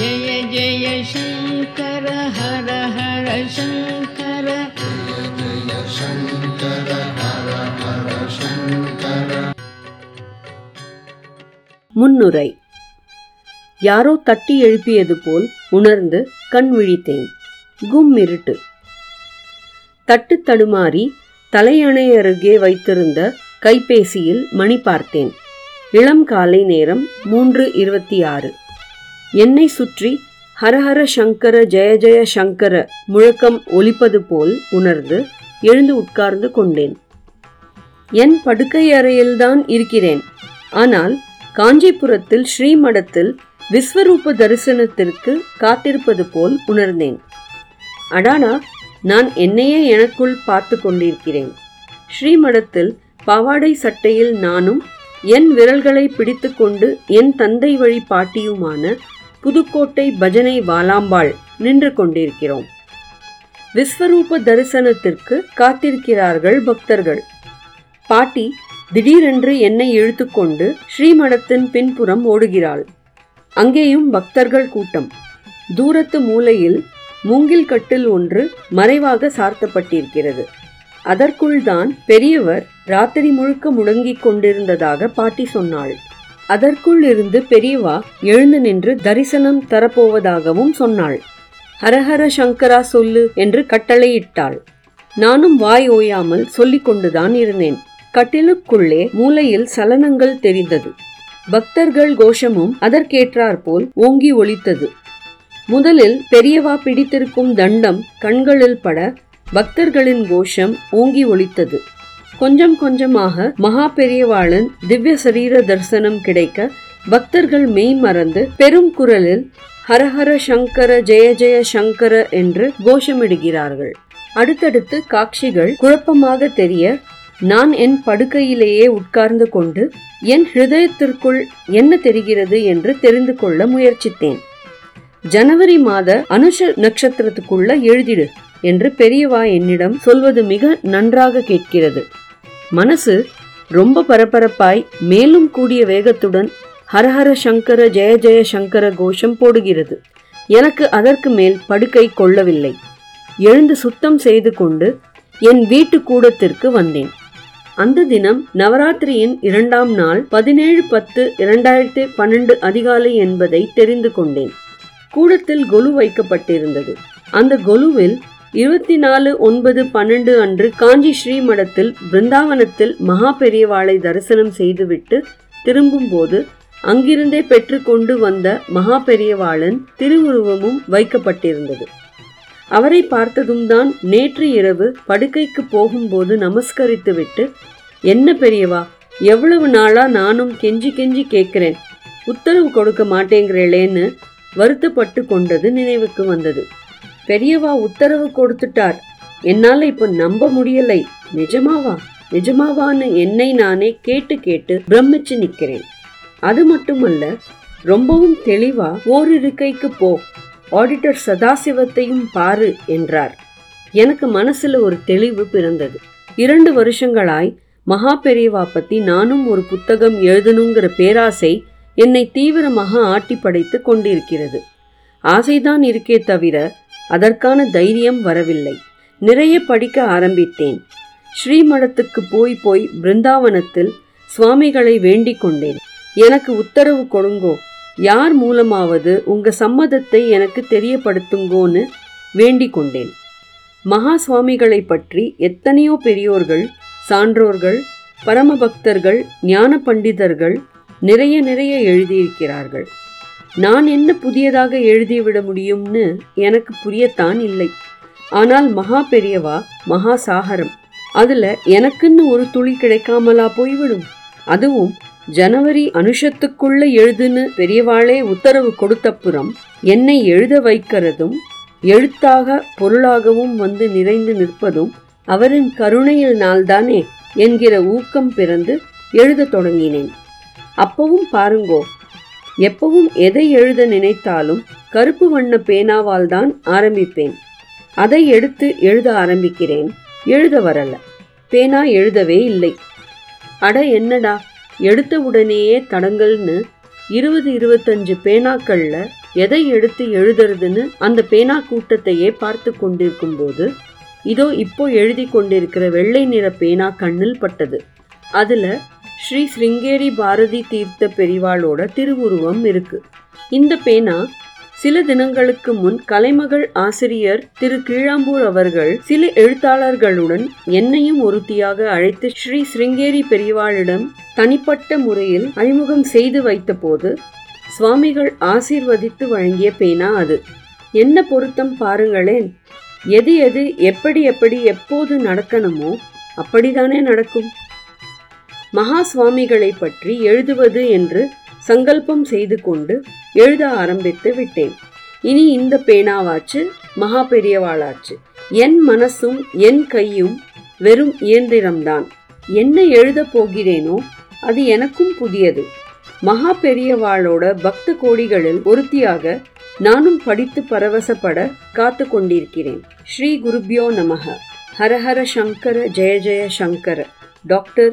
ஜெய ஜெய சங்கர ஹர ஹர சங்கர ஜெய சங்கர ஹர ஹர சங்கர முன்னுரை. யாரோ தட்டி எழுப்பியது போல் உணர்ந்து கண் விழித்தேன். கும் இருட்டு. தட்டு தடுமாறி தலையணை அருகே வைத்திருந்த கைபேசியில் மணி பார்த்தேன். இளம் காலை நேரம் மூன்று இருபத்தி ஆறு. என்னை சுற்றி ஹரஹர சங்கர ஜெய ஜெய சங்கர முழக்கம் ஒலிப்பது போல் உணர்ந்து எழுந்து உட்கார்ந்து கொண்டேன். என் படுக்கை அறையில்தான் இருக்கிறேன். ஆனால் காஞ்சிபுரத்தில் ஸ்ரீமடத்தில் விஸ்வரூப தரிசனத்திற்கு காத்திருப்பது போல் உணர்ந்தேன். அடானா நான் என்னையே எனக்குள் பார்த்து கொண்டிருக்கிறேன். ஸ்ரீமடத்தில் பாவாடை சட்டையில் நானும் என் விரல்களை பிடித்துக்கொண்டு என் தந்தை வழி பாட்டியுமான புதுக்கோட்டை பஜனை வாலாம்பாள் நின்று கொண்டிருக்கிறோம். விஸ்வரூப தரிசனத்திற்கு காத்திருக்கிறார்கள் பக்தர்கள். பாட்டி திடீரென்று என்னை இழுத்துக்கொண்டு ஸ்ரீமடத்தின் பின்புறம் ஓடுகிறாள். அங்கேயும் பக்தர்கள் கூட்டம். தூரத்து மூலையில் மூங்கில் கட்டில் ஒன்று மறைவாக சார்த்தப்பட்டிருக்கிறது. அதற்குள் தான் பெரியவர் ராத்திரி முழுக்க முடங்கிக் கொண்டிருந்ததாக பாட்டி சொன்னாள். அதற்குள் இருந்து பெரியவா எழுந்து நின்று தரிசனம் தரப்போவதாகவும் சொன்னாள். ஹரஹர சங்கரா சொல்லு என்று கட்டளையிட்டாள். நானும் வாய் ஓயாமல் சொல்லிக் கொண்டுதான் இருந்தேன். கட்டிலுக்குள்ளே மூலையில் சலனங்கள் தெரிந்தது. பக்தர்கள் கோஷமும் அதற்கேற்றாற்போல் ஓங்கி ஒலித்தது. முதலில் பெரியவா பிடித்திருக்கும் தண்டம் கண்களில் பட பக்தர்களின் கோஷம் ஓங்கி ஒலித்தது. கொஞ்சம் கொஞ்சமாக மகா பெரியவாளன் திவ்ய சரீர தரிசனம் கிடைக்க பக்தர்கள் மெய் மறந்து பெரும் குரலில் ஹரஹர சங்கர ஜெய ஜெய சங்கர என்று கோஷமிடுகிறார்கள். அடுத்தடுத்து காட்சிகள் குழப்பமாக தெரிய நான் என் படுக்கையிலேயே உட்கார்ந்து கொண்டு என் ஹிருதயத்திற்குள் என்ன தெரிகிறது என்று தெரிந்து கொள்ள முயற்சித்தேன். ஜனவரி மாத அனுஷ நட்சத்திரத்துக்குள்ள எழுதிடு என்று பெரியவா என்னிடம் சொல்வது மிக நன்றாக கேட்கிறது. மனசு ரொம்ப பரபரப்பாய் மேலும் கூடிய வேகத்துடன் ஹரஹர சங்கர ஜெய ஜெய சங்கர கோஷம் போடுகிறது. எனக்கு அதற்கு மேல் படுக்கை கொள்ளவில்லை. எழுந்து சுத்தம் செய்து கொண்டு என் வீட்டு கூடத்திற்கு வந்தேன். அந்த தினம் நவராத்திரியின் இரண்டாம் நாள் பதினேழு பத்து இரண்டாயிரத்தி பன்னெண்டு அதிகாலை என்பதை தெரிந்து கொண்டேன். கூடத்தில் கொலு வைக்கப்பட்டிருந்தது. அந்த கொலுவில் இருபத்தி நாலு ஒன்பது பன்னெண்டு அன்று காஞ்சி ஸ்ரீமடத்தில் பிருந்தாவனத்தில் மகா பெரியவாளை தரிசனம் செய்துவிட்டு திரும்பும்போது அங்கிருந்தே பெற்றுக்கொண்டு வந்த மகா பெரியவாளன் திருவுருவமும் வைக்கப்பட்டிருந்தது. அவரை பார்த்ததும் தான் நேற்று இரவு படுக்கைக்கு போகும்போது நமஸ்கரித்துவிட்டு என்ன பெரியவா எவ்வளவு நாளா நானும் கெஞ்சி கெஞ்சி கேட்கிறேன். உத்தரவு கொடுக்க மாட்டேங்கிறேளேன்னு வருத்தப்பட்டு கொண்டது நினைவுக்கு வந்தது. பெரியவா உத்தரவு கொடுத்துட்டார். என்னால இப்ப நம்ப முடியலை. நிஜமாவா? நிஜமாவான்னு என்னை நானே கேட்டு கேட்டு பிரமிச்சு நிக்கிறேன் அது மட்டுமல்ல ரொம்பவும் தெளிவா ஓரிருக்கைக்கு போ. ஆடிட்டர் சதாசிவத்தையும் பாரு என்றார். எனக்கு மனசுல ஒரு தெளிவு பிறந்தது. இரண்டு வருஷங்களாய் மகா பெரியவா பத்தி நானும் ஒரு புத்தகம் எழுதணுங்கிற பேராசை என்னை தீவிரமாக ஆட்டி படைத்து கொண்டிருக்கிறது. ஆசைதான் இருக்கே தவிர அதற்கான தைரியம் வரவில்லை. நிறைய படிக்க ஆரம்பித்தேன். ஸ்ரீமடத்துக்கு போய் போய் பிருந்தாவனத்தில் சுவாமிகளை வேண்டிக் கொண்டேன். எனக்கு உத்தரவு கொடுங்கோ. யார் மூலமாவது உங்க சம்மதத்தை எனக்கு தெரியப்படுத்துங்கோன்னு வேண்டிக் கொண்டேன். மகா சுவாமிகளை பற்றி எத்தனையோ பெரியோர்கள் சான்றோர்கள் பரமபக்தர்கள் ஞான பண்டிதர்கள் நிறைய நிறைய எழுதியிருக்கிறார்கள். நான் என்ன புதியதாக எழுதிவிட முடியும்னு எனக்கு புரியத்தான் இல்லை. ஆனால் மகா பெரியவா மகா சாகரம். அதுல எனக்குன்னு ஒரு துளி கிடைக்காமலா போய்விடும்? அதுவும் ஜனவரி அனுஷத்துக்குள்ள எழுதுன்னு பெரியவாளே உத்தரவு கொடுத்தப்புறம் என்னை எழுத வைக்கிறதும் எழுத்தாக பொருளாகவும் வந்து நிறைந்து நிற்பதும் அவரின் கருணையில் நாள்தானே என்கிற ஊக்கம் பிறந்து எழுதத் தொடங்கினேன். அப்பவும் பாருங்கோ எப்பவும் எதை எழுத நினைத்தாலும் கருப்பு வண்ண பேனாவால் தான் ஆரம்பிப்பேன். அதை எடுத்து எழுத ஆரம்பிக்கிறேன். எழுத வரல. பேனா எழுதவே இல்லை. அட என்னடா? எடுத்த உடனேயே தடங்கல்னு இருபது இருபத்தஞ்சு பேனாக்களில் எதை எடுத்து எழுதுறதுன்னு அந்த பேனா கூட்டத்தையே பார்த்து கொண்டிருக்கும் போது இதோ இப்போ எழுதி கொண்டிருக்கிற வெள்ளை நிற பேனா கண்ணில் பட்டது. அதில் ஸ்ரீ ஸ்ருங்கேரி பாரதி தீர்த்த பெரிவாளோட திருவுருவம் இருக்கு. இந்த பேனா சில தினங்களுக்கு முன் கலைமகள் ஆசிரியர் திரு கீழாம்பூர் அவர்கள் சில எழுத்தாளர்களுடன் என்னையும் ஒருத்தியாக அழைத்து ஸ்ரீ ஸ்ருங்கேரி பெரியவாளிடம் தனிப்பட்ட முறையில் அறிமுகம் செய்து வைத்தபோது சுவாமிகள் ஆசீர்வதித்து வழங்கிய பேனா அது. என்ன பொருத்தம் பாருங்களேன். எது எது எப்படி எப்படி எப்போது நடக்கணுமோ அப்படிதானே நடக்கும். மகா சுவாமிகளை பற்றி எழுதுவது என்று சங்கல்பம் செய்து கொண்டு எழுத ஆரம்பித்து விட்டேன். இனி இந்த பேனாவாச்சு மகா பெரியவாளாச்சு என் மனசும் என் கையும் வெறும் இயந்திரம்தான். என்ன எழுதப் போகிறேனோ அது எனக்கும் புதியது. மகா பெரியவாளோட பக்த கோடிகளில் ஒருத்தியாக நானும் படித்து பரவசப்பட காத்து கொண்டிருக்கிறேன். ஸ்ரீ குருபியோ நமக. ஹரஹர சங்கர ஜெய ஜெய சங்கர. டாக்டர்